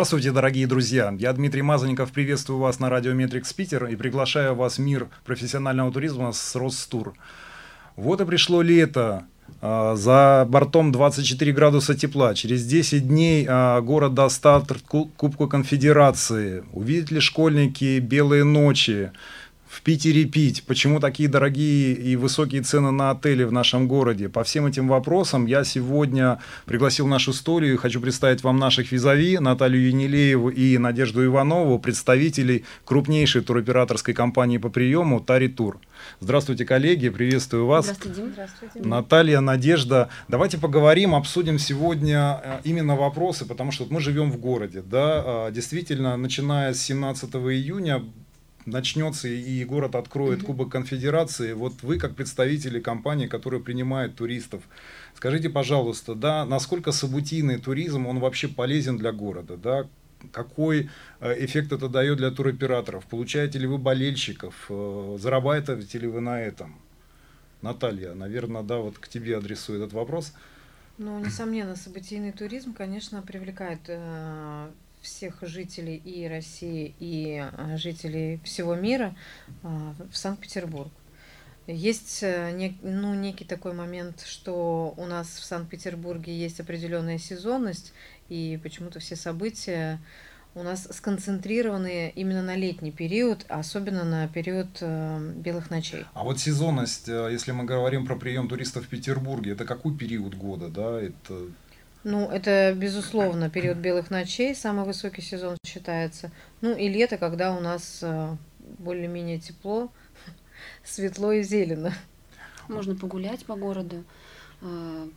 Здравствуйте, дорогие друзья! Я Дмитрий Мазанников, приветствую вас на радио Метрикс Питер и приглашаю вас в мир профессионального туризма с Ростур. Вот и пришло лето, а, за бортом 24 градуса тепла. Через 10 дней а, город даст старт Кубку Конфедерации. Увидят ли школьники белые ночи? В Питере пить, почему такие дорогие и высокие цены на отели в нашем городе. По всем этим вопросам я сегодня пригласил нашу историю и хочу представить вам наших визави, Наталью Енилееву и Надежду Иванову, представителей крупнейшей туроператорской компании по приему Тари Тур. Здравствуйте, коллеги, приветствую вас. Здравствуйте, Дим. Здравствуйте. Наталья, Надежда. Давайте поговорим, обсудим сегодня э, именно вопросы, потому что мы живем в городе. Да? А, действительно, начиная с 17 июня начнется и город откроет Кубок Конфедерации, вот вы как представители компании, которая принимает туристов, скажите, пожалуйста, да, насколько событийный туризм, он вообще полезен для города, да, какой э, эффект это дает для туроператоров, получаете ли вы болельщиков, э, зарабатываете ли вы на этом? Наталья, наверное, да, вот к тебе адресую этот вопрос. Ну, несомненно, событийный туризм, конечно, привлекает э, всех жителей и России, и а, жителей всего мира а, в Санкт-Петербург. Есть э, ну, некий такой момент, что у нас в Санкт-Петербурге есть определенная сезонность, и почему-то все события у нас сконцентрированы именно на летний период, особенно на период э, белых ночей. А вот сезонность, э, если мы говорим про прием туристов в Петербурге, это какой период года, да? Это ну, это, безусловно, период белых ночей, самый высокий сезон считается. Ну, и лето, когда у нас э, более-менее тепло, светло и зелено. Можно погулять по городу. Э,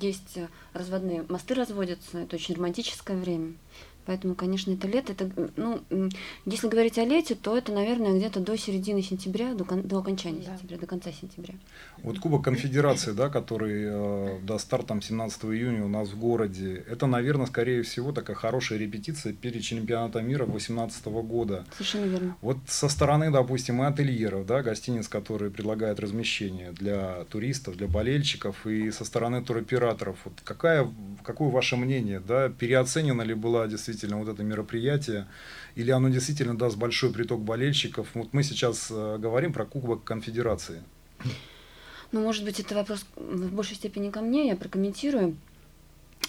есть разводные мосты разводятся, это очень романтическое время. Поэтому, конечно, это лето. Это, ну, если говорить о лете, то это, наверное, где-то до середины сентября, до, до окончания да. сентября, до конца сентября. Вот Кубок Конфедерации, да, который э, даст старт там 17 июня у нас в городе, это, наверное, скорее всего, такая хорошая репетиция перед чемпионатом мира 2018 года. Совершенно верно. Вот со стороны, допустим, и ательеров, да, гостиниц, которые предлагают размещение для туристов, для болельщиков, и со стороны туроператоров, вот какая, какое ваше мнение, да, переоценена ли была действительно действительно вот это мероприятие, или оно действительно даст большой приток болельщиков. Вот мы сейчас э, говорим про Кубок Конфедерации. Ну, может быть, это вопрос в большей степени ко мне, я прокомментирую.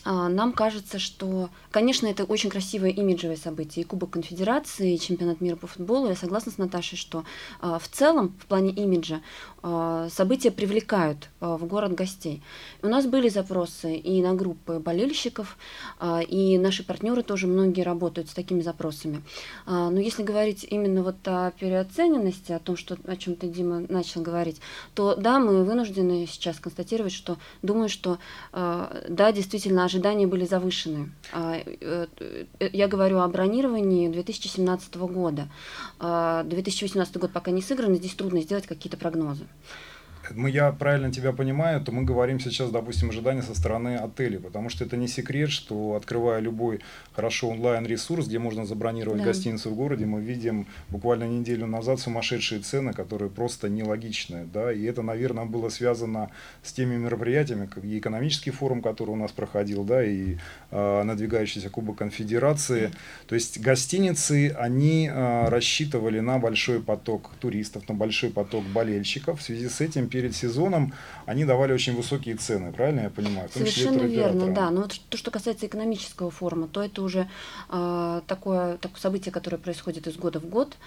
А, нам кажется, что, конечно, это очень красивое имиджевое событие. И Кубок Конфедерации, и Чемпионат мира по футболу. Я согласна с Наташей, что а, в целом, в плане имиджа, а, события привлекают в город гостей. У нас были запросы и на группы болельщиков, и наши партнеры тоже многие работают с такими запросами. Но если говорить именно вот о переоцененности, о том, что, о чем ты, Дима, начал говорить, то да, мы вынуждены сейчас констатировать, что думаю, что да, действительно, ожидания были завышены. А, э, э, я говорю о бронировании 2017 года. 2018 а, год пока не сыгран, здесь трудно сделать какие-то прогнозы мы, я правильно тебя понимаю, то мы говорим сейчас, допустим, ожидания со стороны отелей, потому что это не секрет, что открывая любой хорошо онлайн-ресурс, где можно забронировать да. гостиницу в городе, мы видим буквально неделю назад сумасшедшие цены, которые просто нелогичные, да, и это, наверное, было связано с теми мероприятиями, как и экономический форум, который у нас проходил, да, и э, надвигающийся Кубок Конфедерации, то есть гостиницы, они э, рассчитывали на большой поток туристов, на большой поток болельщиков, в связи с этим перед сезоном они давали очень высокие цены, правильно я понимаю? Совершенно верно, да. Но вот то, что касается экономического форума, то это уже э, такое, такое событие, которое происходит из года в год.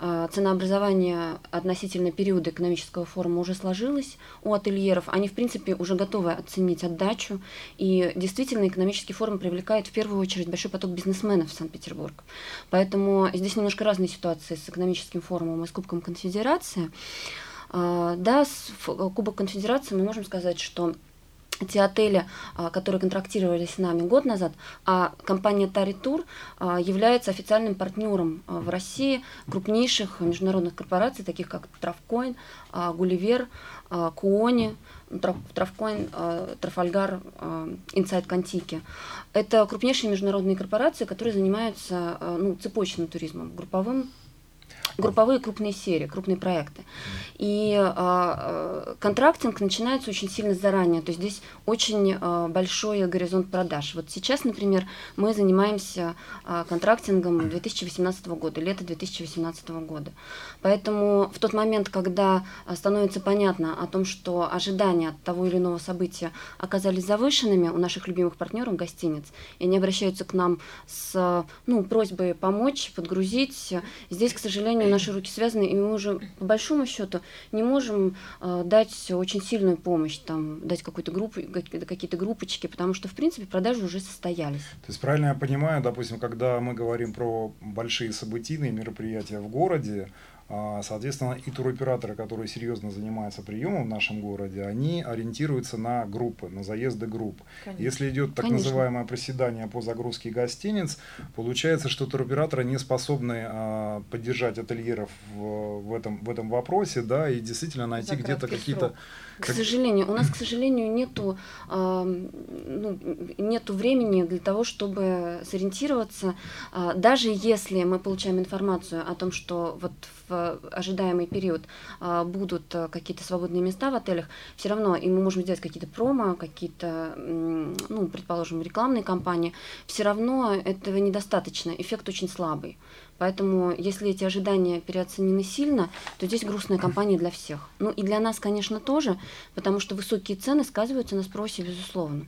Э, ценообразование относительно периода экономического форума уже сложилось у ательеров. Они, в принципе, уже готовы оценить отдачу. И действительно, экономический форум привлекает в первую очередь большой поток бизнесменов в Санкт-Петербург. Поэтому здесь немножко разные ситуации с экономическим форумом и с Кубком Конфедерации. А, да, с Кубок Конфедерации мы можем сказать, что те отели, а, которые контрактировали с нами год назад, а компания Таритур является официальным партнером в России крупнейших международных корпораций, таких как Травкоин, Гулливер, Куони, Травкоин, Трафальгар, Инсайд Контики. Это крупнейшие международные корпорации, которые занимаются ну, цепочным туризмом, групповым групповые крупные серии, крупные проекты. И э, контрактинг начинается очень сильно заранее, то есть здесь очень э, большой горизонт продаж. Вот сейчас, например, мы занимаемся э, контрактингом 2018 года, лето 2018 года. Поэтому в тот момент, когда становится понятно о том, что ожидания от того или иного события оказались завышенными у наших любимых партнеров гостиниц, и они обращаются к нам с ну, просьбой помочь, подгрузить, здесь, к сожалению, наши руки связаны, и мы уже по большому счету не можем э, дать очень сильную помощь, там, дать какую-то группу, какие-то группочки, потому что, в принципе, продажи уже состоялись. То есть, правильно я понимаю, допустим, когда мы говорим про большие событийные мероприятия в городе, соответственно, и туроператоры, которые серьезно занимаются приемом в нашем городе, они ориентируются на группы, на заезды групп. Конечно. Если идет так Конечно. называемое проседание по загрузке гостиниц, получается, что туроператоры не способны а, поддержать ательеров в, в, этом, в этом вопросе, да, и действительно найти где-то какие-то к как... сожалению, у нас, к сожалению, нету, э, ну, нету времени для того, чтобы сориентироваться. Э, даже если мы получаем информацию о том, что вот в ожидаемый период э, будут какие-то свободные места в отелях, все равно и мы можем сделать какие-то промо, какие-то, ну, предположим, рекламные кампании, все равно этого недостаточно, эффект очень слабый. Поэтому, если эти ожидания переоценены сильно, то здесь грустная кампания для всех. Ну и для нас, конечно, тоже, потому что высокие цены сказываются на спросе, безусловно.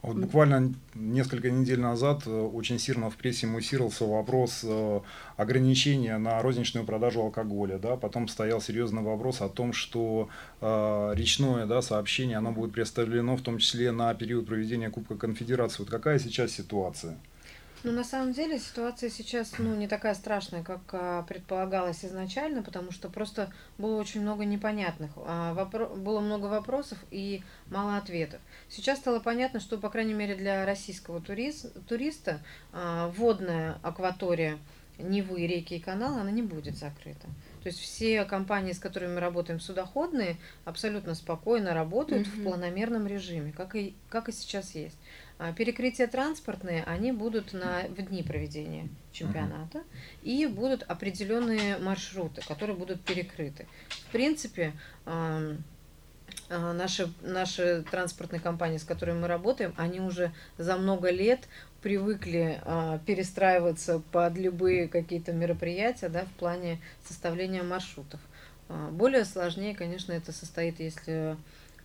Вот буквально несколько недель назад э, очень сильно в прессе муссировался вопрос э, ограничения на розничную продажу алкоголя. Да? Потом стоял серьезный вопрос о том, что э, речное да, сообщение оно будет представлено в том числе на период проведения Кубка Конфедерации. Вот какая сейчас ситуация? Ну, на самом деле ситуация сейчас ну, не такая страшная, как а, предполагалось изначально, потому что просто было очень много непонятных. А, вопро- было много вопросов и мало ответов. Сейчас стало понятно, что, по крайней мере, для российского туриз- туриста а, водная акватория Невы, реки и канала, она не будет закрыта. То есть все компании, с которыми мы работаем, судоходные, абсолютно спокойно работают mm-hmm. в планомерном режиме, как и, как и сейчас есть. А перекрытия транспортные, они будут на, в дни проведения чемпионата, и будут определенные маршруты, которые будут перекрыты. В принципе, наши, наши транспортные компании, с которыми мы работаем, они уже за много лет привыкли а, перестраиваться под любые какие-то мероприятия да, в плане составления маршрутов. А, более сложнее, конечно, это состоит, если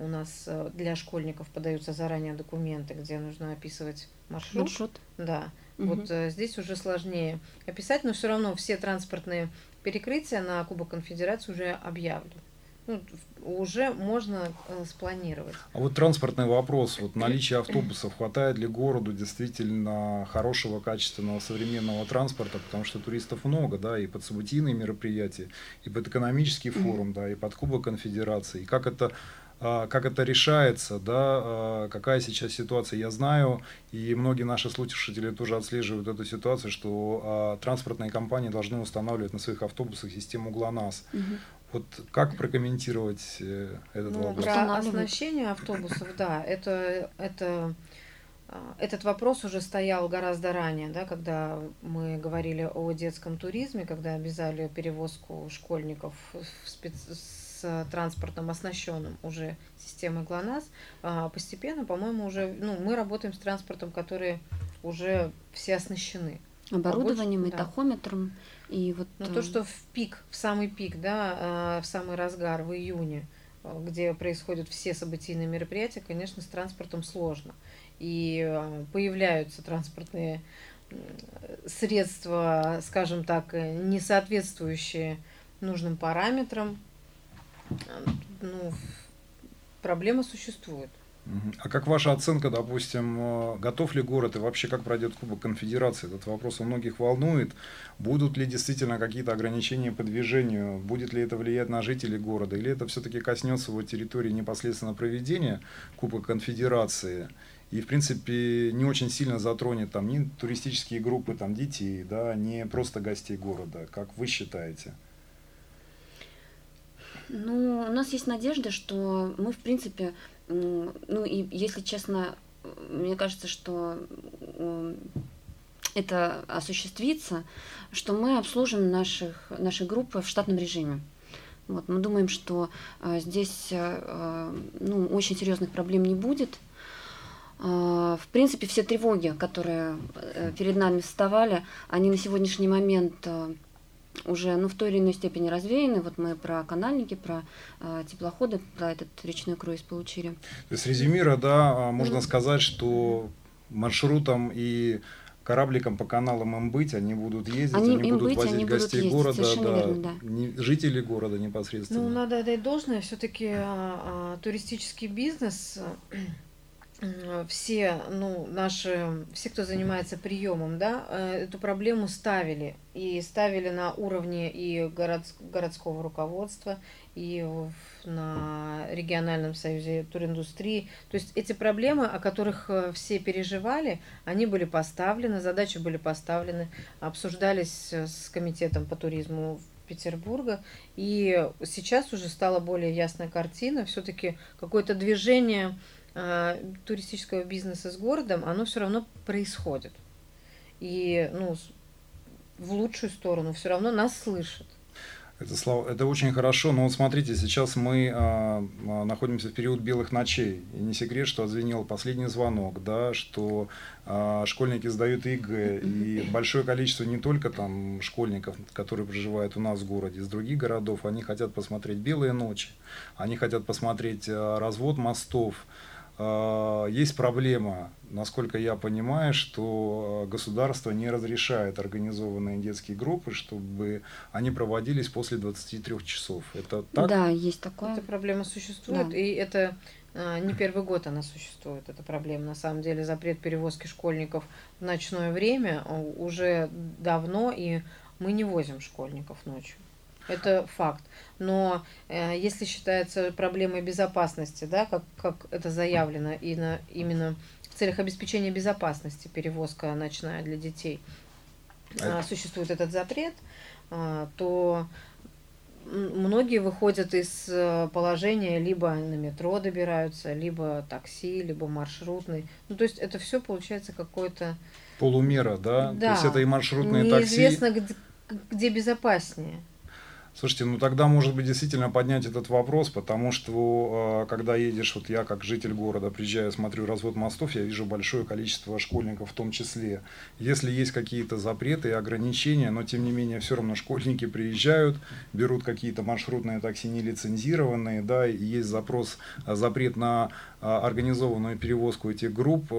у нас э, для школьников подаются заранее документы, где нужно описывать маршрут. Маршрут. Да. Угу. Вот э, здесь уже сложнее описать, но все равно все транспортные перекрытия на Кубок Конфедерации уже объявлены. Ну, уже можно э, спланировать. А вот транспортный вопрос, вот наличие автобусов, хватает ли городу действительно хорошего, качественного, современного транспорта, потому что туристов много, да, и под событийные мероприятия, и под экономический форум, да, и под Кубок Конфедерации, и как это как это решается, да, а, какая сейчас ситуация. Я знаю, и многие наши слушатели тоже отслеживают эту ситуацию, что а, транспортные компании должны устанавливать на своих автобусах систему ГЛОНАСС. Угу. Вот как прокомментировать э, этот ну, вопрос? Про оснащение автобусов, да, это, это, этот вопрос уже стоял гораздо ранее, да, когда мы говорили о детском туризме, когда обязали перевозку школьников в спец транспортом, оснащенным уже системой ГЛОНАСС, а, постепенно, по-моему, уже, ну, мы работаем с транспортом, которые уже все оснащены. Оборудованием Побольше, и да. тахометром. И вот... Но то, э, что в пик, в самый пик, да, а, в самый разгар, в июне, где происходят все событийные мероприятия, конечно, с транспортом сложно. И появляются транспортные средства, скажем так, не соответствующие нужным параметрам, ну, проблема существует. А как ваша оценка, допустим, э, готов ли город и вообще как пройдет Кубок Конфедерации? Этот вопрос у многих волнует. Будут ли действительно какие-то ограничения по движению? Будет ли это влиять на жителей города? Или это все-таки коснется его территории непосредственно проведения Кубка Конфедерации? И, в принципе, не очень сильно затронет там ни туристические группы там, детей, да, не просто гостей города. Как вы считаете? Ну, у нас есть надежда, что мы, в принципе, ну и если честно, мне кажется, что это осуществится, что мы обслужим наших, наши группы в штатном режиме. Вот, мы думаем, что э, здесь э, ну, очень серьезных проблем не будет. Э, в принципе, все тревоги, которые э, перед нами вставали, они на сегодняшний момент э, уже ну, в той или иной степени развеяны. Вот мы про канальники, про э, теплоходы, про этот речной круиз получили. То есть резюмируя, да, а, можно сказать, что маршрутом и корабликом по каналам им быть, они будут ездить, они, они будут быть, возить они гостей будут города, да, верно, да. Не, жителей города непосредственно. Ну, надо отдать должное, все-таки а, а, туристический бизнес все, ну, наши, все, кто занимается приемом, да, э, эту проблему ставили. И ставили на уровне и город, городского руководства, и на региональном союзе туриндустрии. То есть эти проблемы, о которых э, все переживали, они были поставлены, задачи были поставлены, обсуждались с комитетом по туризму Петербурга. И сейчас уже стала более ясная картина. Все-таки какое-то движение э, туристического бизнеса с городом, оно все равно происходит. И ну, в лучшую сторону все равно нас слышат. Это, слава, это очень хорошо, но вот смотрите, сейчас мы а, а, находимся в период белых ночей, и не секрет, что отзвенел последний звонок, да, что а, школьники сдают ЕГЭ, и большое количество не только там школьников, которые проживают у нас в городе, из других городов, они хотят посмотреть белые ночи, они хотят посмотреть а, развод мостов, а, есть проблема, насколько я понимаю, что государство не разрешает организованные детские группы, чтобы они проводились после 23 часов. Это так? Да, есть такое. Эта проблема существует, да. и это а, не первый год она существует, эта проблема. На самом деле запрет перевозки школьников в ночное время уже давно, и мы не возим школьников ночью. Это факт. Но э, если считается проблемой безопасности, да, как, как это заявлено, и на, именно в целях обеспечения безопасности перевозка ночная для детей, э, существует этот запрет, э, то многие выходят из э, положения, либо на метро добираются, либо такси, либо маршрутный. Ну, то есть это все получается какое-то... Полумера, да? да? То есть это и маршрутные такси... Неизвестно, где, где безопаснее. Слушайте, ну тогда, может быть, действительно поднять этот вопрос, потому что, э, когда едешь, вот я как житель города приезжаю, смотрю развод мостов, я вижу большое количество школьников в том числе. Если есть какие-то запреты и ограничения, но тем не менее все равно школьники приезжают, берут какие-то маршрутные такси нелицензированные, да, и есть запрос, э, запрет на э, организованную перевозку этих групп,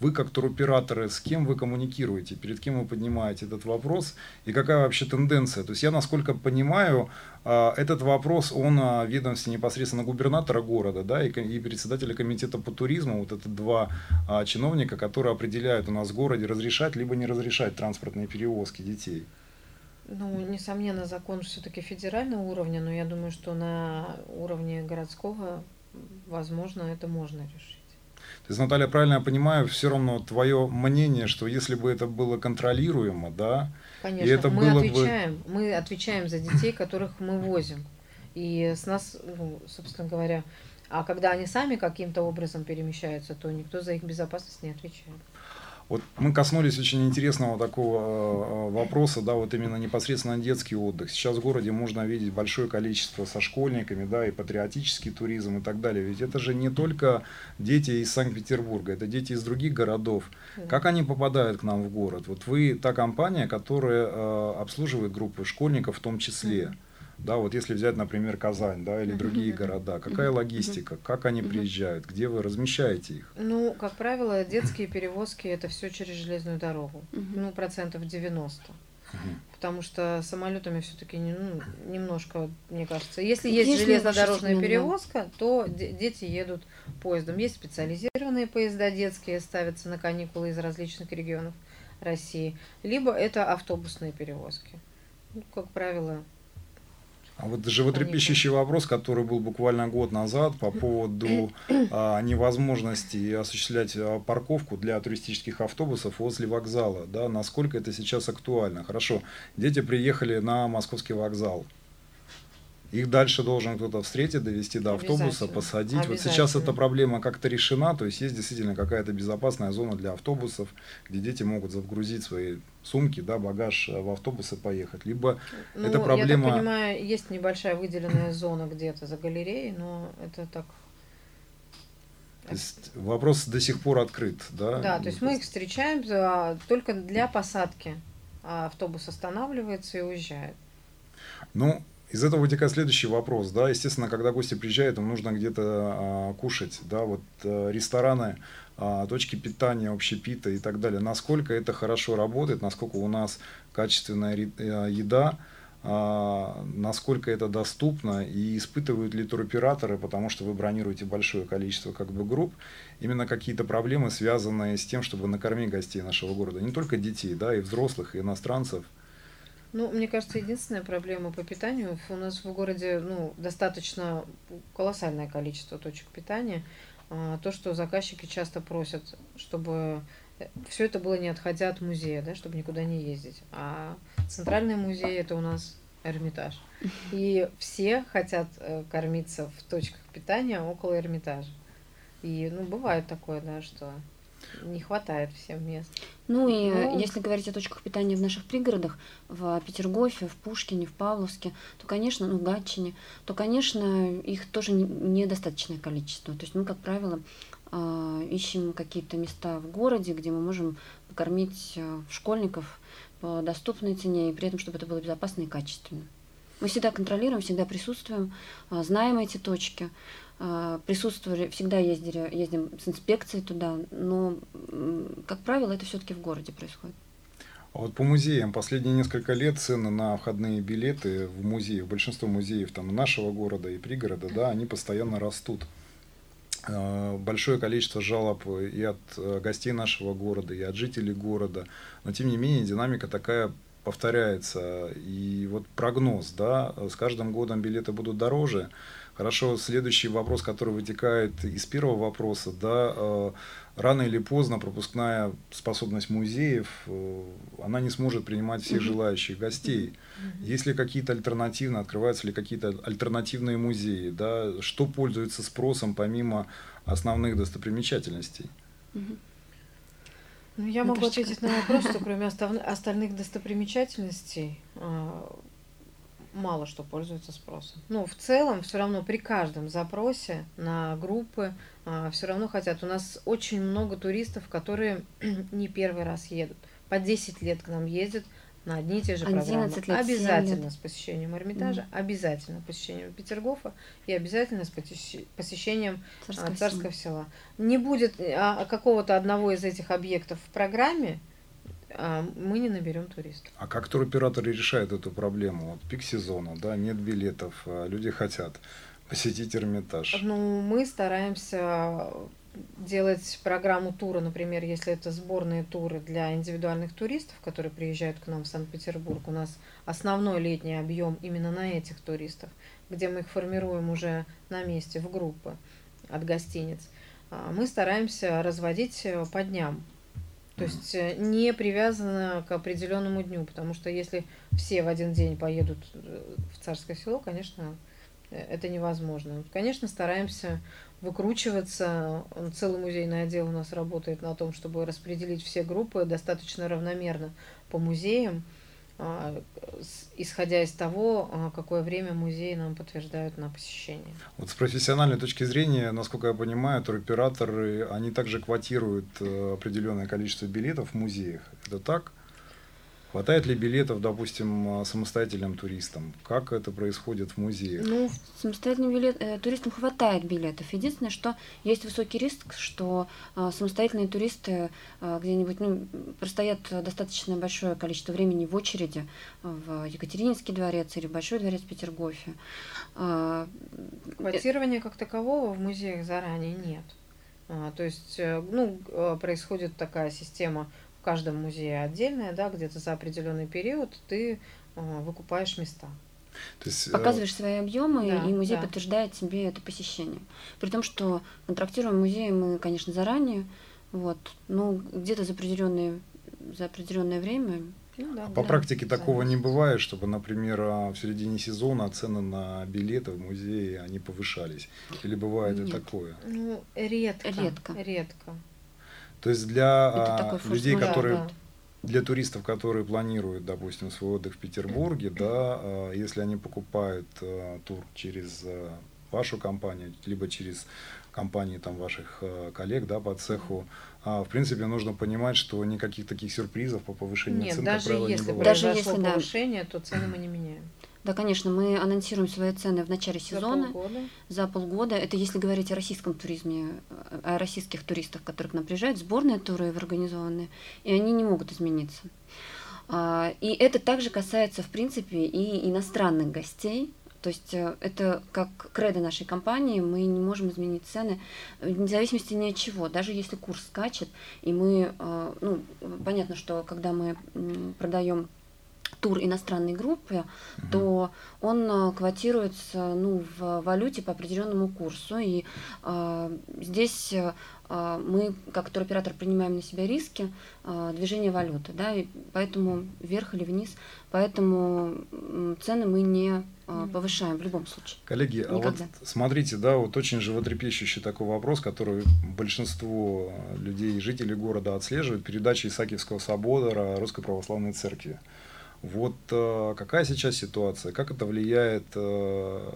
вы как туроператоры, с кем вы коммуникируете, перед кем вы поднимаете этот вопрос и какая вообще тенденция? То есть я, насколько понимаю, а, этот вопрос, он в ведомстве непосредственно губернатора города да, и председателя комитета по туризму, вот это два а, чиновника, которые определяют у нас в городе, разрешать либо не разрешать транспортные перевозки детей. Ну, несомненно, закон все-таки федерального уровня, но я думаю, что на уровне городского, возможно, это можно решить. То есть, Наталья, правильно я понимаю, все равно твое мнение, что если бы это было контролируемо, да, Конечно, и это мы было отвечаем, бы... мы отвечаем за детей, которых мы возим. И с нас, ну, собственно говоря, а когда они сами каким-то образом перемещаются, то никто за их безопасность не отвечает. Вот мы коснулись очень интересного такого э, э, вопроса, да, вот именно непосредственно детский отдых. Сейчас в городе можно видеть большое количество со школьниками, да, и патриотический туризм и так далее. Ведь это же не только дети из Санкт-Петербурга, это дети из других городов. Как они попадают к нам в город? Вот вы та компания, которая э, обслуживает группы школьников в том числе. Да, вот если взять, например, Казань, да, или другие города, какая логистика, как они приезжают, где вы размещаете их? Ну, как правило, детские перевозки это все через железную дорогу. Ну, процентов 90. Потому что самолетами все-таки не, ну, немножко, мне кажется. Если есть Есть железнодорожная перевозка, то дети едут поездом. Есть специализированные поезда детские, ставятся на каникулы из различных регионов России. Либо это автобусные перевозки. Ну, как правило, а вот животрепещущий вопрос, который был буквально год назад по поводу а, невозможности осуществлять а, парковку для туристических автобусов возле вокзала, да, насколько это сейчас актуально. Хорошо, дети приехали на московский вокзал, их дальше должен кто-то встретить, довести до автобуса, посадить. Вот сейчас эта проблема как-то решена, то есть есть действительно какая-то безопасная зона для автобусов, где дети могут загрузить свои сумки, да, багаж э, в автобус и поехать. Либо ну, эта проблема... Я так понимаю, есть небольшая выделенная зона где-то за галереей, но это так... То есть вопрос до сих пор открыт, да? Да, то есть мы их встречаем а, только для посадки. А автобус останавливается и уезжает. Ну, из этого вытекает следующий вопрос, да, естественно, когда гости приезжают, им нужно где-то а, кушать, да, вот а, рестораны, а, точки питания, общепита и так далее, насколько это хорошо работает, насколько у нас качественная а, еда, а, насколько это доступно и испытывают ли туроператоры, потому что вы бронируете большое количество как бы групп, именно какие-то проблемы, связанные с тем, чтобы накормить гостей нашего города, не только детей, да, и взрослых, и иностранцев – ну, мне кажется, единственная проблема по питанию у нас в городе ну, достаточно колоссальное количество точек питания. А, то, что заказчики часто просят, чтобы э, все это было не отходя от музея, да, чтобы никуда не ездить. А центральный музей это у нас Эрмитаж. И все хотят э, кормиться в точках питания около Эрмитажа. И ну, бывает такое, да, что не хватает всем мест. Ну и ну, если говорить о точках питания в наших пригородах, в Петергофе, в Пушкине, в Павловске, то, конечно, ну, в Гатчине, то, конечно, их тоже недостаточное количество. То есть мы, как правило, а, ищем какие-то места в городе, где мы можем покормить а, школьников по доступной цене, и при этом, чтобы это было безопасно и качественно. Мы всегда контролируем, всегда присутствуем, а, знаем эти точки. А, присутствовали, всегда ездили, ездим с инспекцией туда, но, как правило, это все-таки в городе происходит. А вот по музеям последние несколько лет цены на входные билеты в музеи, в большинство музеев там нашего города и пригорода, да, они постоянно растут. А, большое количество жалоб и от э, гостей нашего города, и от жителей города, но тем не менее динамика такая повторяется. И вот прогноз, да, с каждым годом билеты будут дороже, Хорошо, следующий вопрос, который вытекает из первого вопроса, да, э, рано или поздно пропускная способность музеев, э, она не сможет принимать всех желающих гостей. Есть ли какие-то альтернативные, открываются ли какие-то альтернативные музеи, да, что пользуется спросом помимо основных достопримечательностей? Ну, я могу ответить на вопрос, что кроме остальных достопримечательностей, а, мало что пользуется спросом. Ну, в целом, все равно при каждом запросе на группы а, все равно хотят. У нас очень много туристов, которые не первый раз едут. По 10 лет к нам ездят на одни и те же программы. Лет, обязательно лет. с посещением Эрмитажа, mm. обязательно посещением Петергофа и обязательно с посещением Царского, Царского села. Не будет а, какого-то одного из этих объектов в программе, а, мы не наберем туристов. А как туроператоры решают эту проблему? Вот пик сезона, да, нет билетов, а люди хотят посетить Эрмитаж. Ну, мы стараемся делать программу тура, например, если это сборные туры для индивидуальных туристов, которые приезжают к нам в Санкт-Петербург. У нас основной летний объем именно на этих туристов, где мы их формируем уже на месте в группы от гостиниц. А, мы стараемся разводить по дням то есть э, не привязано к определенному дню, потому что если все в один день поедут э, в Царское село, конечно, э, это невозможно. Конечно, стараемся выкручиваться. Целый музейный отдел у нас работает на том, чтобы распределить все группы достаточно равномерно по музеям. А, исходя из того, а, какое время музеи нам подтверждают на посещение. Вот с профессиональной точки зрения, насколько я понимаю, туроператоры, они также квотируют э, определенное количество билетов в музеях. Это так? Хватает ли билетов, допустим, самостоятельным туристам? Как это происходит в музее? Ну, самостоятельным билет, э, туристам хватает билетов. Единственное, что есть высокий риск, что э, самостоятельные туристы э, где-нибудь ну, простоят достаточно большое количество времени в очереди в Екатерининский дворец или Большой дворец в Петергофе. Э, Квотирования как такового в музеях заранее нет. А, то есть, э, ну, э, происходит такая система в каждом музее отдельная, да, где-то за определенный период ты э, выкупаешь места. То есть, Показываешь свои объемы, да, и музей да. подтверждает тебе это посещение. При том, что контрактируем музей мы, конечно, заранее, вот, но где-то за определенное, за определенное время ну, да, а по практике такого не бывает, чтобы, например, а, в середине сезона цены на билеты в музее они повышались. Или бывает Нет. и такое? Ну, редко. Редко. Редко. То есть для а, людей, которые да, да для туристов, которые планируют, допустим, свой отдых в Петербурге, да, а, если они покупают тур через вашу компанию, либо через компании там ваших коллег, да, по цеху, а, в принципе, нужно понимать, что никаких таких сюрпризов по повышению Нет, цен, даже как правило, если не бывает. Даже если да. повышение, то цены мы не меняем. Да, конечно, мы анонсируем свои цены в начале сезона. За полгода. За полгода. Это если говорить о российском туризме, о российских туристах, которые к нам приезжают, сборные туры организованные, и они не могут измениться. А, и это также касается, в принципе, и иностранных гостей, то есть э, это как кредо нашей компании, мы не можем изменить цены вне зависимости ни от чего, даже если курс скачет, и мы, э, ну, понятно, что когда мы продаем тур иностранной группе, угу. то он э, квотируется ну, в валюте по определенному курсу. И э, здесь э, мы, как туроператор, принимаем на себя риски э, движения валюты, да, и поэтому вверх или вниз, поэтому цены мы не э, повышаем в любом случае. Коллеги, Никогда. а вот смотрите, да, вот очень животрепещущий такой вопрос, который большинство людей, жителей города отслеживают, передача Исаакиевского собора Русской Православной Церкви. Вот э, какая сейчас ситуация, как это влияет, э,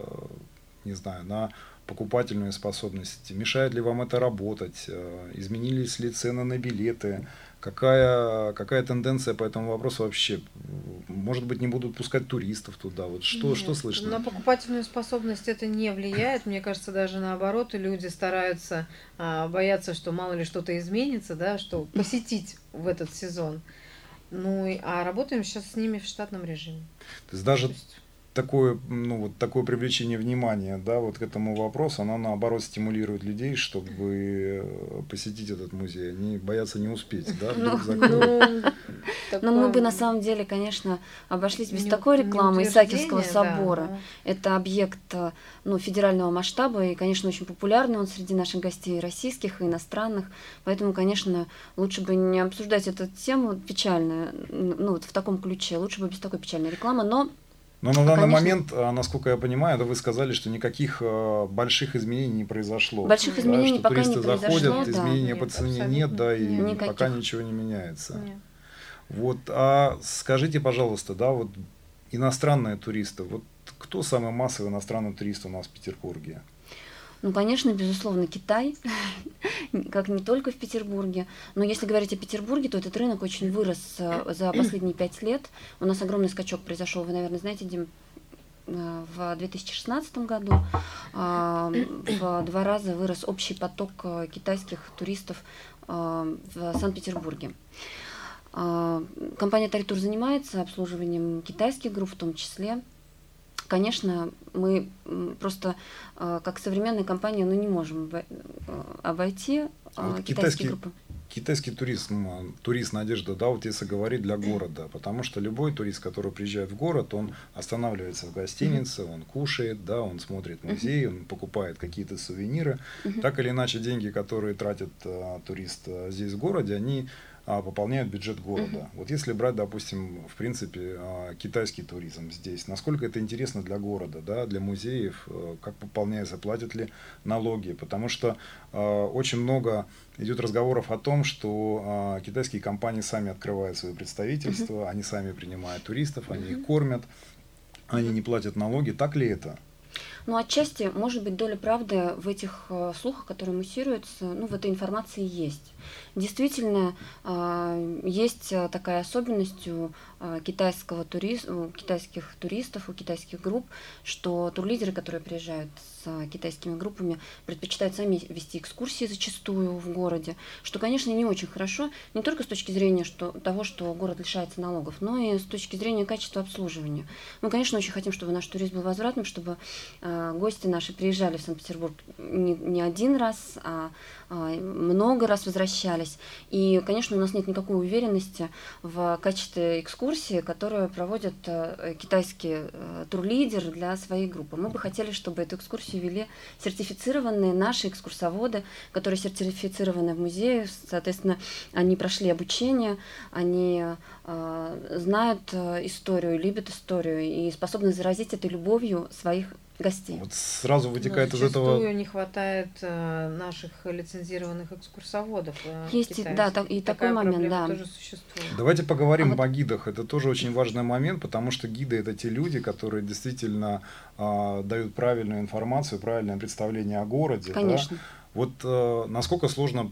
не знаю, на покупательную способность, мешает ли вам это работать, э, изменились ли цены на билеты, какая, какая тенденция по этому вопросу вообще? Может быть, не будут пускать туристов туда? Вот что, Нет, что слышно? На покупательную способность это не влияет. Мне кажется, даже наоборот, люди стараются, а, боятся, что мало ли что-то изменится, да, что посетить в этот сезон. Ну, а работаем сейчас с ними в штатном режиме. То есть даже То есть такое, ну, вот такое привлечение внимания да, вот к этому вопросу, оно наоборот стимулирует людей, чтобы э, посетить этот музей. Они боятся не успеть, да, ну, ну, Но мы бы на самом деле, конечно, обошлись без такой рекламы Исаакиевского собора. Это объект э, ну, федерального масштаба и, конечно, очень популярный он среди наших гостей российских и иностранных. Поэтому, конечно, лучше бы не обсуждать эту тему печальную, ну, вот в таком ключе. Лучше бы без такой печальной рекламы. Но но на данный Конечно. момент, а, насколько я понимаю, да вы сказали, что никаких а, больших изменений не произошло. Больших изменений да, пока не произошло. заходят, да. изменения нет, по цене нет, да, и никаких. пока ничего не меняется. Нет. Вот, а скажите, пожалуйста, да, вот иностранные туристы, вот кто самый массовый иностранный турист у нас в Петербурге? Ну, конечно, безусловно, Китай, как не только в Петербурге. Но если говорить о Петербурге, то этот рынок очень вырос э, за последние пять лет. У нас огромный скачок произошел, вы, наверное, знаете, Дим, э, в 2016 году а, в два раза вырос общий поток э, китайских туристов в Санкт-Петербурге. Компания Таритур занимается обслуживанием китайских групп в том числе. Конечно, мы просто э, как современная компания ну, не можем э, обойти э, а вот китайские китайский, группы. Китайский турист, ну, турист Надежда, да, вот если говорить для города, потому что любой турист, который приезжает в город, он останавливается в гостинице, он кушает, да, он смотрит музей, он покупает какие-то сувениры. Так или иначе, деньги, которые тратит а, турист а, здесь в городе, они пополняют бюджет города. Uh-huh. Вот если брать, допустим, в принципе, а, китайский туризм здесь, насколько это интересно для города, да, для музеев, а, как пополняется, платят ли налоги, потому что очень много идет разговоров о том, что китайские компании сами открывают свои представительства, uh-huh. они сами принимают туристов, они их кормят, они не платят налоги. Так ли это? Ну, отчасти, может быть, доля правды в этих слухах, которые муссируются, ну, в этой информации есть. Действительно, есть такая особенность у китайского турист, у китайских туристов, у китайских групп, что турлидеры, которые приезжают с китайскими группами, предпочитают сами вести экскурсии зачастую в городе, что, конечно, не очень хорошо, не только с точки зрения что, того, что город лишается налогов, но и с точки зрения качества обслуживания. Мы, конечно, очень хотим, чтобы наш туризм был возвратным, чтобы э, гости наши приезжали в Санкт-Петербург не, не один раз, а э, много раз возвращались. И, конечно, у нас нет никакой уверенности в качестве экскурсии, которую проводят э, китайские э, турлидеры для своей группы. Мы бы хотели, чтобы эту экскурсию вели сертифицированные наши экскурсоводы, которые сертифицированы в музее, соответственно, они прошли обучение, они э, знают э, историю, любят историю и способны заразить этой любовью своих гостей. Вот сразу вытекает Но из этого... не хватает э, наших лицензированных экскурсоводов. Э, Есть, да, так, и Такая такой момент, да. тоже существует. Давайте поговорим а о вот... гидах. Это тоже очень важный момент, потому что гиды это те люди, которые действительно э, дают правильную информацию, правильное представление о городе. Конечно. Да? Вот э, насколько сложно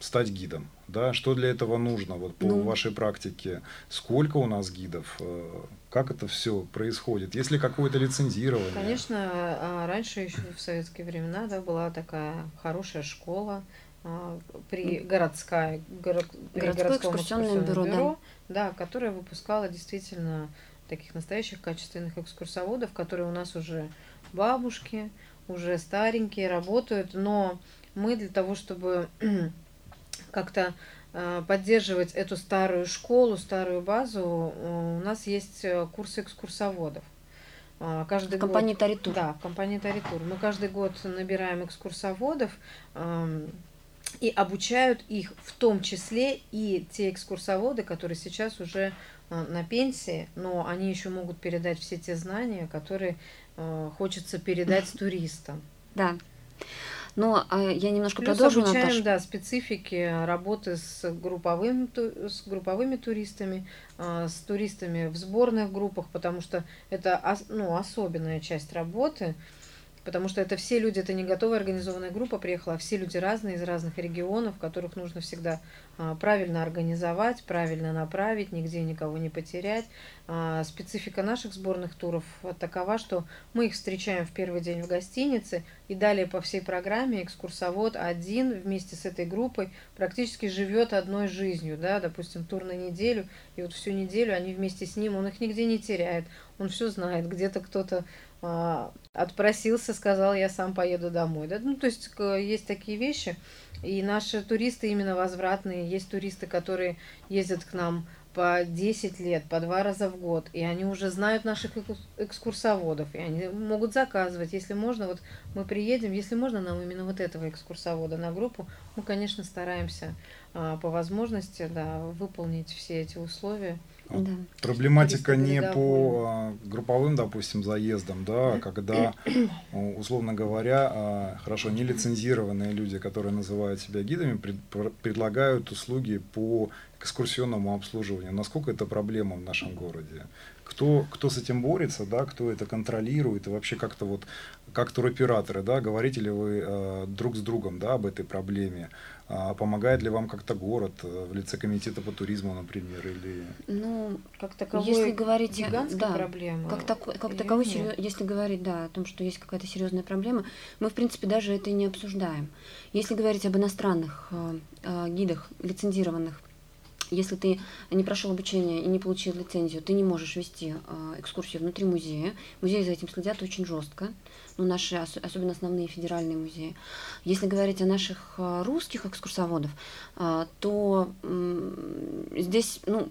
стать гидом? Да? Что для этого нужно вот, по ну, вашей практике? Сколько у нас гидов? Э, как это все происходит? Есть ли какое-то лицензирование? Конечно, а, раньше еще в советские времена да, была такая хорошая школа а, при городская, город, при городском экскурсионном бюро, бюро да. да, которая выпускала действительно таких настоящих качественных экскурсоводов, которые у нас уже бабушки, уже старенькие, работают, но мы для того, чтобы как-то поддерживать эту старую школу, старую базу, э, у нас есть э, курсы экскурсоводов. Каждый в компании год, Таритур. Да, в компании Таритур. Мы каждый год набираем экскурсоводов эм, и обучают их в том числе и те экскурсоводы, которые сейчас уже на пенсии, но они еще могут передать все те знания, которые хочется передать туристам. Да. Но а, я немножко Плюс продолжу, обучаем, Наташа. да, специфики работы с, групповым, с групповыми туристами, а, с туристами в сборных группах, потому что это ну, особенная часть работы потому что это все люди, это не готовая организованная группа приехала, а все люди разные, из разных регионов, которых нужно всегда а, правильно организовать, правильно направить, нигде никого не потерять. А, специфика наших сборных туров такова, что мы их встречаем в первый день в гостинице, и далее по всей программе экскурсовод один вместе с этой группой практически живет одной жизнью, да, допустим, тур на неделю, и вот всю неделю они вместе с ним, он их нигде не теряет, он все знает, где-то кто-то отпросился, сказал, я сам поеду домой. Да? Ну, то есть есть такие вещи. И наши туристы именно возвратные. Есть туристы, которые ездят к нам по 10 лет, по два раза в год, и они уже знают наших экскурсоводов, и они могут заказывать, если можно, вот мы приедем, если можно нам именно вот этого экскурсовода на группу, мы, конечно, стараемся а, по возможности, да, выполнить все эти условия. Да. Проблематика не по а, групповым, допустим, заездам, да, а когда, условно говоря, а, хорошо, нелицензированные люди, которые называют себя гидами, пред, предлагают услуги по экскурсионному обслуживанию. Насколько это проблема в нашем городе? Кто, кто с этим борется, да, кто это контролирует, и вообще как-то вот, как туроператоры, да, говорите ли вы э, друг с другом, да, об этой проблеме? А помогает ли вам как-то город э, в лице комитета по туризму, например, или? Ну, как таковой если говорить, да, проблема. Как, тако, как таковой, серьез, если говорить, да, о том, что есть какая-то серьезная проблема, мы в принципе даже это и не обсуждаем. Если говорить об иностранных э, э, гидах лицензированных если ты не прошел обучение и не получил лицензию, ты не можешь вести э, экскурсию внутри музея. Музеи за этим следят очень жестко, ну, наши, особенно основные федеральные музеи. Если говорить о наших э, русских экскурсоводов, э, то здесь ну,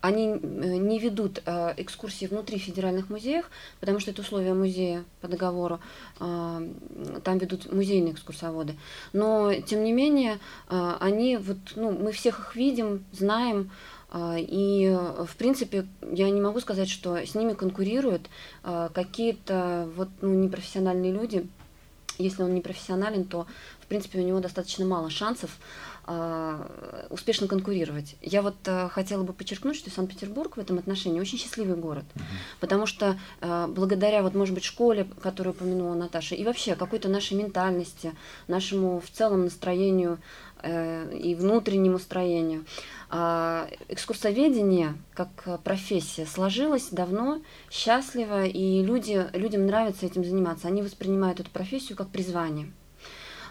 они не ведут экскурсии внутри федеральных музеев, потому что это условия музея по договору, там ведут музейные экскурсоводы. Но, тем не менее, они, вот, ну, мы всех их видим, знаем, и, в принципе, я не могу сказать, что с ними конкурируют какие-то вот, ну, непрофессиональные люди. Если он не профессионален, то, в принципе, у него достаточно мало шансов а, успешно конкурировать. Я вот а, хотела бы подчеркнуть, что Санкт-Петербург в этом отношении очень счастливый город, потому что а, благодаря, вот, может быть, школе, которую упомянула Наташа, и вообще какой-то нашей ментальности, нашему в целом настроению э, и внутреннему строению. А экскурсоведение как профессия сложилось давно, счастливо, и люди, людям нравится этим заниматься. Они воспринимают эту профессию как призвание.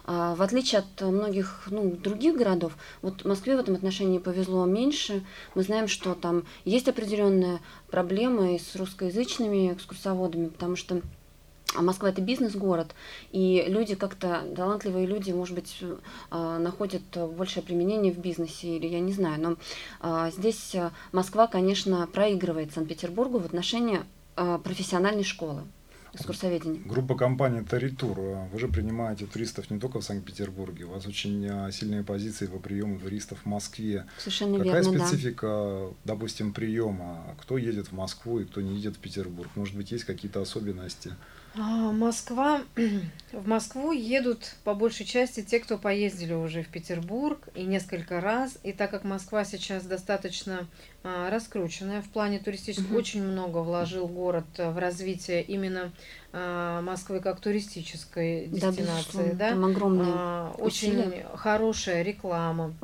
А, в отличие от многих ну, других городов, вот Москве в этом отношении повезло меньше. Мы знаем, что там есть определенные проблемы с русскоязычными экскурсоводами, потому что а Москва это бизнес-город, и люди как-то, талантливые люди, может быть, а, находят большее применение в бизнесе, или я не знаю, но а, здесь Москва, конечно, проигрывает Санкт-Петербургу в отношении профессиональной школы экскурсоведения. Группа компании Таритур. Вы же принимаете туристов не только в Санкт-Петербурге, у вас очень сильные позиции по приему туристов в Москве. Совершенно Какая верно, специфика, да. допустим, приема? Кто едет в Москву и кто не едет в Петербург? Может быть, есть какие-то особенности? А, Москва, в Москву едут по большей части те, кто поездили уже в Петербург и несколько раз. И так как Москва сейчас достаточно а, раскрученная в плане туристического, угу. очень много вложил город в развитие именно а, Москвы как туристической дестинации. Да, да? Там огромные а, Очень хорошая реклама.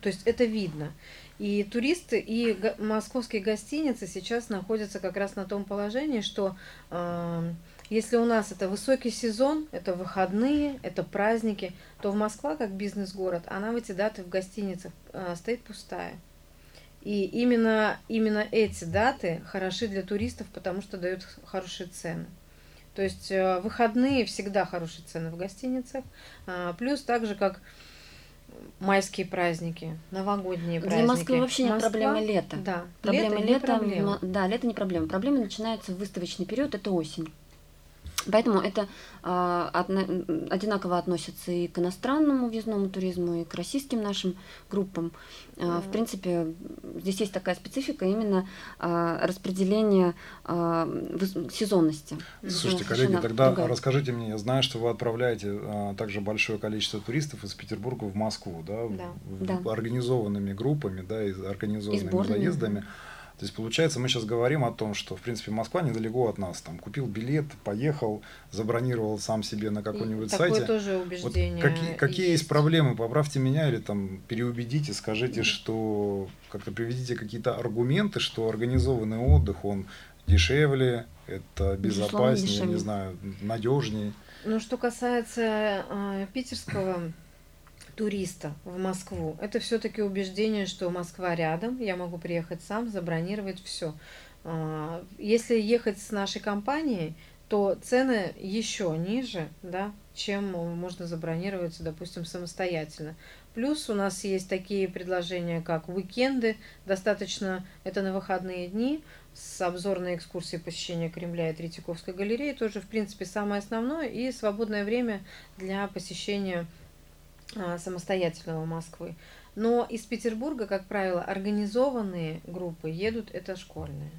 То есть это видно. И туристы, и московские гостиницы сейчас находятся как раз на том положении, что э, если у нас это высокий сезон, это выходные, это праздники, то в Москва, как бизнес-город, она в эти даты в гостиницах э, стоит пустая. И именно, именно эти даты хороши для туристов, потому что дают хорошие цены. То есть э, выходные всегда хорошие цены в гостиницах. А, плюс так же, как майские праздники, новогодние праздники. Для Москвы вообще нет Москва, проблемы лета. Да, проблема лето, лета, проблема. да, лето не проблема. Проблема начинается в выставочный период, это осень. Поэтому это а, одно, одинаково относится и к иностранному въездному туризму, и к российским нашим группам. А, в принципе, здесь есть такая специфика именно а, распределения а, сезонности. Слушайте, коллеги, тогда другая. расскажите мне, я знаю, что вы отправляете а, также большое количество туристов из Петербурга в Москву, да, да, в, да. организованными группами, да, и организованными и заездами. То есть, получается, мы сейчас говорим о том, что, в принципе, Москва недалеко от нас. Там купил билет, поехал, забронировал сам себе на какой-нибудь Такое сайте. тоже убеждение. Вот какие, какие есть. есть проблемы? Поправьте меня или там переубедите, скажите, что как-то приведите какие-то аргументы, что организованный отдых, он дешевле, это безопаснее, не знаю, надежнее. Ну, что касается э, питерского туриста в Москву. Это все-таки убеждение, что Москва рядом, я могу приехать сам, забронировать все. А, если ехать с нашей компанией, то цены еще ниже, да, чем можно забронировать, допустим, самостоятельно. Плюс у нас есть такие предложения, как уикенды, достаточно, это на выходные дни, с обзорной экскурсией посещения Кремля и Третьяковской галереи, тоже, в принципе, самое основное, и свободное время для посещения самостоятельного Москвы. Но из Петербурга, как правило, организованные группы едут это школьные.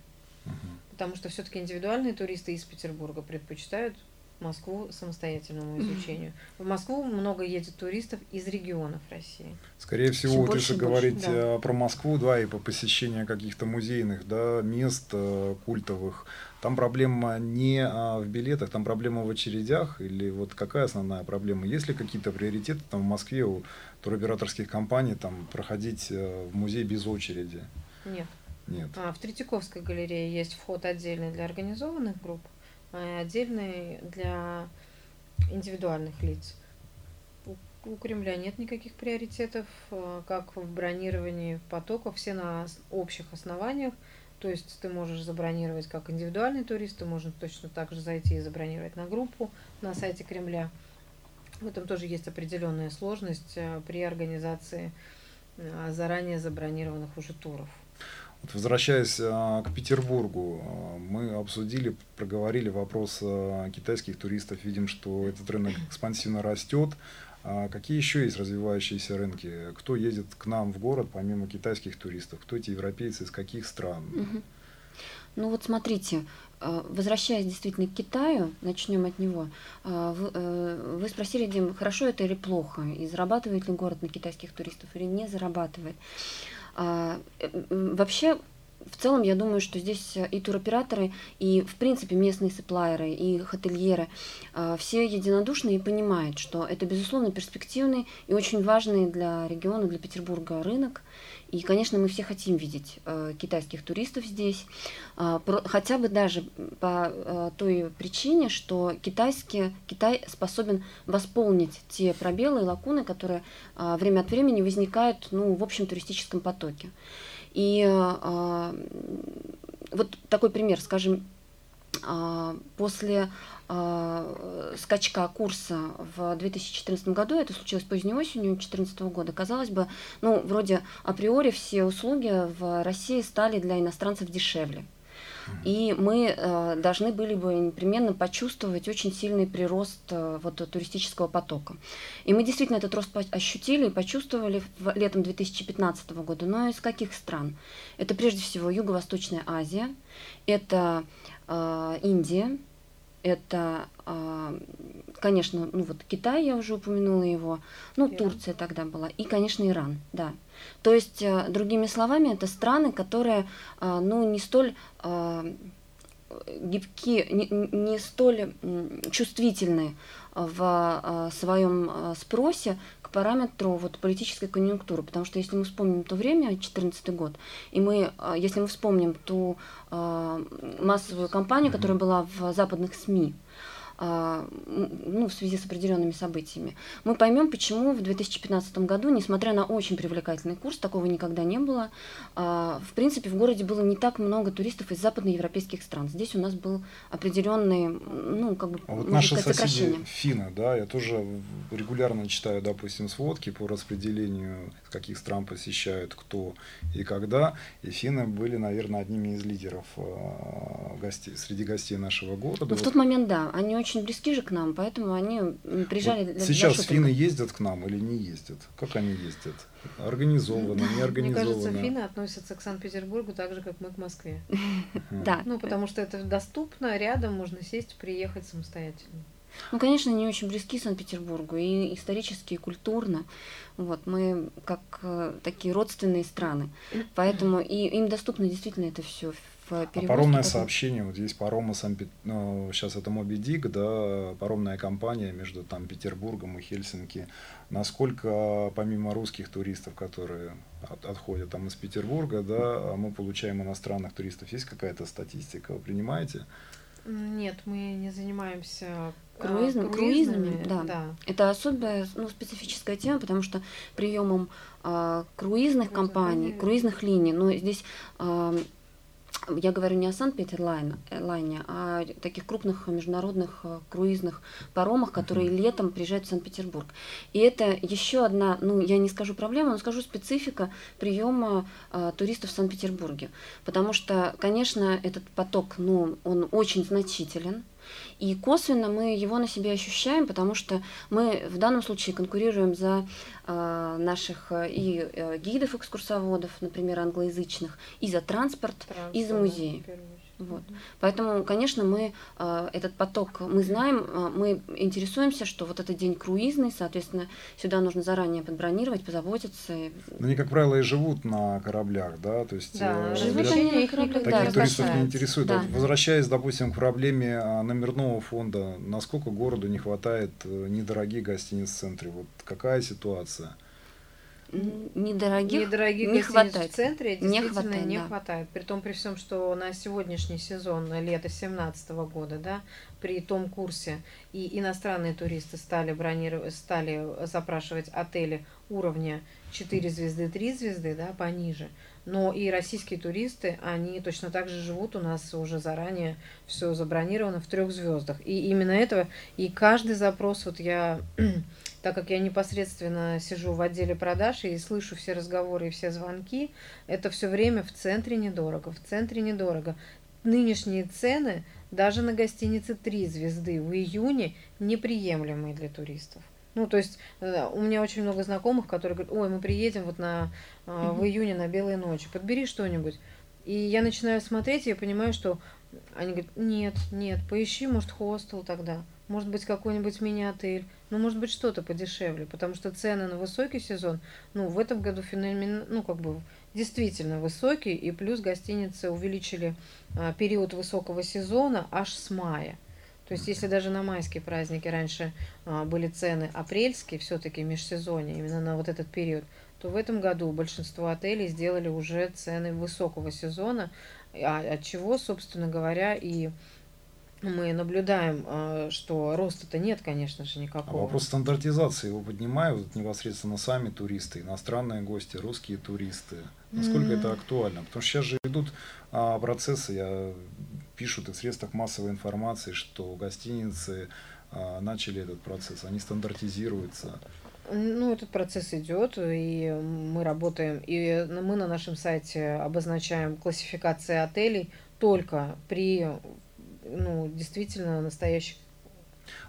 Угу. Потому что все-таки индивидуальные туристы из Петербурга предпочитают Москву самостоятельному изучению. В Москву много едет туристов из регионов России. Скорее всего, Все вот если говорить да. про Москву, да, и по посещению каких-то музейных да, мест э, культовых, там проблема не а, в билетах, там проблема в очередях, или вот какая основная проблема? Есть ли какие-то приоритеты там в Москве у туроператорских компаний там проходить э, в музей без очереди? Нет. Нет. А, в Третьяковской галерее есть вход отдельный для организованных групп, отдельный для индивидуальных лиц. У, Кремля нет никаких приоритетов, э, как в бронировании потоков, все на общих основаниях. То есть ты можешь забронировать как индивидуальный турист, ты можешь точно так же зайти и забронировать на группу на сайте Кремля. В этом тоже есть определенная сложность э, при организации э, заранее забронированных уже туров. Вот возвращаясь а, к Петербургу, а, мы обсудили, проговорили вопрос а, китайских туристов. Видим, что этот рынок экспансивно растет. А какие еще есть развивающиеся рынки? Кто едет к нам в город, помимо китайских туристов? Кто эти европейцы, из каких стран? Ну вот смотрите, возвращаясь действительно к Китаю, начнем от него. Вы, э, вы спросили, Дим, хорошо это или плохо? И зарабатывает ли город на китайских туристов или не зарабатывает? А, вообще в целом, я думаю, что здесь и туроператоры, и, в принципе, местные сапплайеры, и хотельеры, э, все единодушны и понимают, что это, безусловно, перспективный и очень важный для региона, для Петербурга рынок. И, конечно, мы все хотим видеть э, китайских туристов здесь, э, про, хотя бы даже по э, той причине, что китайский, Китай способен восполнить те пробелы и лакуны, которые э, время от времени возникают ну, в общем туристическом потоке. И э, вот такой пример, скажем, после э, скачка курса в 2014 году, это случилось поздней осенью 2014 года, казалось бы, ну, вроде априори все услуги в России стали для иностранцев дешевле. И мы э, должны были бы непременно почувствовать очень сильный прирост э, вот, туристического потока. И мы действительно этот рост ощутили и почувствовали в, летом 2015 года. Но из каких стран? Это прежде всего Юго-Восточная Азия, это Индия, это, а, конечно, ну вот Китай, я уже упомянула его, ну Иран. Турция тогда была, и, конечно, Иран, да. То есть, э, другими словами, это страны, которые, а, ну, не столь а, гибки, не, не столь чувствительны в своем спросе параметру вот политической конъюнктуры, потому что если мы вспомним то время, 2014 год, и мы, если мы вспомним ту массовую кампанию, которая была в западных СМИ, ну, в связи с определенными событиями, мы поймем, почему в 2015 году, несмотря на очень привлекательный курс, такого никогда не было, а, в принципе, в городе было не так много туристов из западноевропейских стран. Здесь у нас был определенный, ну, как бы, а вот наши сказать, соседи финны, да, я тоже регулярно читаю, допустим, сводки по распределению, каких стран посещают кто и когда, и финны были, наверное, одними из лидеров гостей, среди гостей нашего города. Ну, в тот момент, да, они очень очень близки же к нам, поэтому они приезжали вот для Сейчас для финны ездят к нам или не ездят? Как они ездят? Организованно, не организованно? Мне кажется, финны относятся к Санкт-Петербургу так же, как мы к Москве. Да. Ну, потому что это доступно, рядом можно сесть, приехать самостоятельно. Ну, конечно, они очень близки Санкт-Петербургу и исторически, и культурно. Вот, мы как э, такие родственные страны. Поэтому и им доступно действительно это все а паромное сообщение, вот есть парома Санкт ну, сейчас это Моби Дик, да, паромная компания между там Петербургом и Хельсинки. Насколько помимо русских туристов, которые от, отходят там из Петербурга, да, мы получаем иностранных туристов, есть какая-то статистика, вы принимаете? Нет, мы не занимаемся а, Круизм, круизами, круизами да. да. Это особая, ну, специфическая тема, потому что приемом э, круизных компаний, круизных линий, но здесь э, я говорю не о Санкт-Петерлайне, а о таких крупных международных э, круизных паромах, которые летом приезжают в Санкт-Петербург. И это еще одна, ну, я не скажу проблема, но скажу специфика приема а, туристов в Санкт-Петербурге. Потому что, конечно, этот поток, ну, он очень значителен, и косвенно мы его на себе ощущаем, потому что мы в данном случае конкурируем за э, наших э, и э, гидов, экскурсоводов, например, англоязычных, и за транспорт, транспорт и за музеи. Вот. Поэтому, конечно, мы э, этот поток, мы знаем, э, мы интересуемся, что вот этот день круизный, соответственно, сюда нужно заранее подбронировать, позаботиться. Ну, они, как правило, и живут на кораблях, да, то есть да, э, живут для... они на кораблях, таких да, туристов не интересует. Да. Вот, возвращаясь, допустим, к проблеме а, номерного фонда, насколько городу не хватает э, недорогих гостиниц в центре? Вот какая ситуация? Недорогих, недорогих не хватает. в центре действительно не хватает, не да. хватает. При том, при всем, что на сегодняшний сезон, лето 2017 года, да, при том курсе и иностранные туристы стали бронировать, стали запрашивать отели уровня 4 звезды, 3 звезды, да, пониже. Но и российские туристы, они точно так же живут у нас уже заранее, все забронировано в трех звездах. И именно этого, и каждый запрос, вот я так как я непосредственно сижу в отделе продаж и слышу все разговоры и все звонки, это все время в центре недорого, в центре недорого. Нынешние цены даже на гостинице «Три звезды» в июне неприемлемые для туристов. Ну, то есть э, у меня очень много знакомых, которые говорят, ой, мы приедем вот на, э, в июне на Белые ночи, подбери что-нибудь. И я начинаю смотреть, и я понимаю, что они говорят, нет, нет, поищи, может, хостел тогда может быть, какой-нибудь мини-отель, ну, может быть, что-то подешевле, потому что цены на высокий сезон, ну, в этом году феномен, ну, как бы, действительно высокий, и плюс гостиницы увеличили а, период высокого сезона аж с мая. То есть, если даже на майские праздники раньше а, были цены апрельские, все-таки межсезонье, именно на вот этот период, то в этом году большинство отелей сделали уже цены высокого сезона, а, от чего, собственно говоря, и мы наблюдаем, а, что роста-то нет, конечно же, никакого. А вопрос стандартизации его поднимают непосредственно сами туристы, иностранные гости, русские туристы. Насколько mm-hmm. это актуально? Потому что сейчас же идут а, процессы, я пишут и в средствах массовой информации, что гостиницы а, начали этот процесс, они стандартизируются. Ну, этот процесс идет, и мы работаем, и мы на нашем сайте обозначаем классификации отелей только при ну, действительно настоящих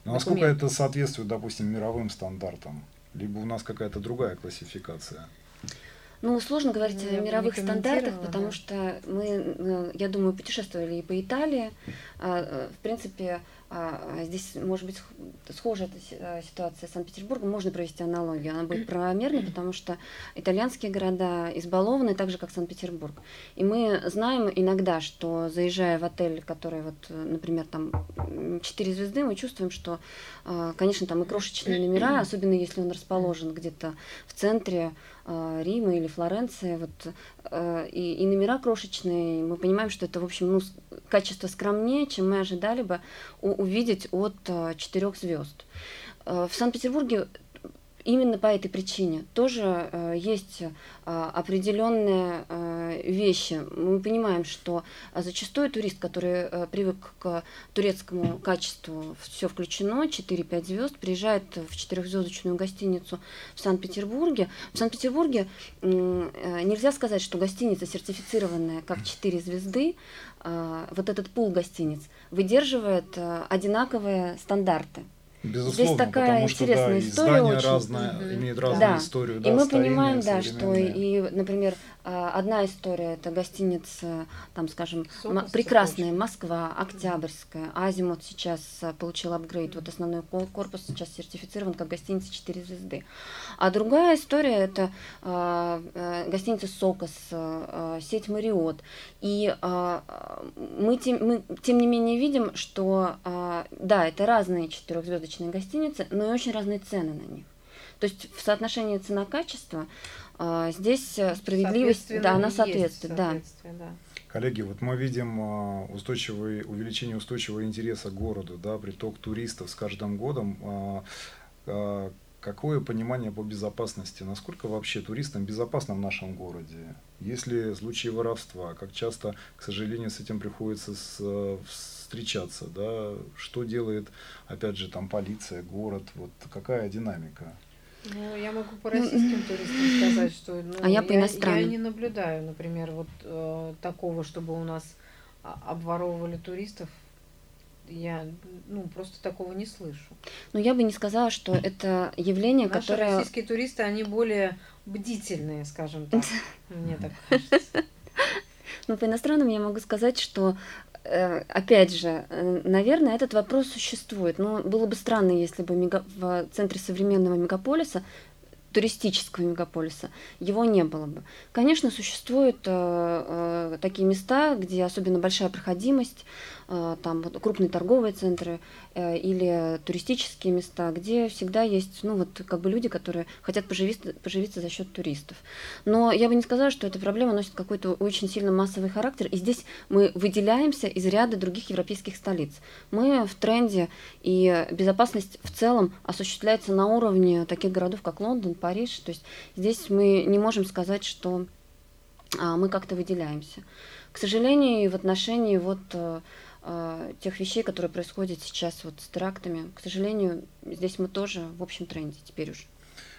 Ну, насколько это соответствует, допустим, мировым стандартам? Либо у нас какая-то другая классификация? Ну, сложно говорить ну, о мировых стандартах, потому да. что мы, э, я думаю, путешествовали и по Италии. А, э, в принципе, а, а здесь может быть схожая эта э, ситуация с Санкт-Петербургом, можно провести аналогию, она будет правомерной, потому что итальянские города избалованы так же, как Санкт-Петербург. И мы знаем иногда, что заезжая в отель, который, вот, например, там 4 звезды, мы чувствуем, что, а, конечно, там и крошечные номера, особенно если он расположен где-то в центре Рима или Флоренции, вот, и, и номера крошечные, мы понимаем, что это, в общем, ну, качество скромнее, чем мы ожидали бы увидеть от э, четырех звезд. Э, в Санкт-Петербурге именно по этой причине тоже э, есть определенные вещи. Мы понимаем, что зачастую турист, который привык к турецкому качеству, все включено, 4-5 звезд, приезжает в четырехзвездочную гостиницу в Санкт-Петербурге. В Санкт-Петербурге нельзя сказать, что гостиница сертифицированная как 4 звезды, вот этот пул гостиниц выдерживает э, одинаковые стандарты. Безусловно, Здесь такая потому что интересная да, история очень. разная, угу. имеет разную да. историю. Да, и мы понимаем, да, что и, например, а, одна история это гостиница, там, скажем, Сокол, прекрасная. Москва, Октябрьская, Азимут сейчас а, получил апгрейд, вот основной корпус сейчас сертифицирован как гостиница 4 звезды. А другая история это э, гостиница Сокос, э, сеть Мариот. И э, мы, тем, мы тем не менее видим, что э, да, это разные четырехзвездочные гостиницы, но и очень разные цены на них. То есть в соотношении цена-качество здесь э, справедливость, да, она соответствует, да. да. Коллеги, вот мы видим а, устойчивый, увеличение устойчивого интереса к городу, да, приток туристов с каждым годом. А, какое понимание по безопасности? Насколько вообще туристам безопасно в нашем городе? Есть ли случаи воровства? Как часто, к сожалению, с этим приходится с, встречаться? Да? Что делает, опять же, там полиция, город? Вот какая динамика? Ну, я могу по российским ну, туристам сказать, что ну, а я, по иностранным. я не наблюдаю, например, вот э, такого, чтобы у нас обворовывали туристов. Я ну, просто такого не слышу. Но я бы не сказала, что это явление, Наши которое... российские туристы, они более бдительные, скажем так. Мне так кажется. Ну, по иностранным я могу сказать, что опять же, э, наверное, этот вопрос существует. Но было бы странно, если бы в центре современного мегаполиса туристического мегаполиса, его не было бы. Конечно, существуют э, э, такие места, где особенно большая проходимость, э, там вот, крупные торговые центры э, или туристические места, где всегда есть, ну вот как бы люди, которые хотят поживиться, поживиться за счет туристов. Но я бы не сказала, что эта проблема носит какой-то очень сильно массовый характер, и здесь мы выделяемся из ряда других европейских столиц. Мы в тренде, и безопасность в целом осуществляется на уровне таких городов, как Лондон, Париж. То есть здесь мы не можем сказать, что а, мы как-то выделяемся. К сожалению, в отношении вот а, тех вещей, которые происходят сейчас вот с терактами, к сожалению, здесь мы тоже в общем тренде теперь уже.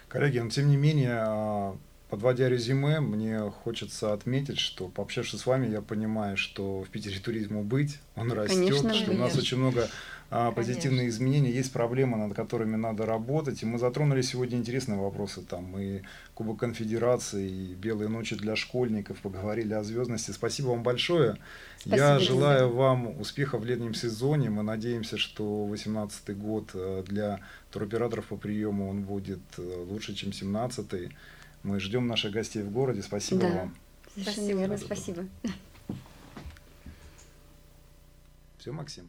Коллеги, но тем не менее, подводя резюме, мне хочется отметить, что пообщавшись с вами, я понимаю, что в Питере туризму быть, он растет, Конечно, что у нас очень много а, позитивные изменения, есть проблемы, над которыми надо работать. И мы затронули сегодня интересные вопросы, там и Кубок Конфедерации, и Белые ночи для школьников, поговорили о звездности. Спасибо вам большое. Спасибо, Я Лиза. желаю вам успехов в летнем сезоне. Мы надеемся, что 2018 год э, для туроператоров по приему он будет э, лучше, чем 2017. Мы ждем наших гостей в городе. Спасибо Да. вам. Совершенно Спасибо. верно, спасибо. Все, Максим.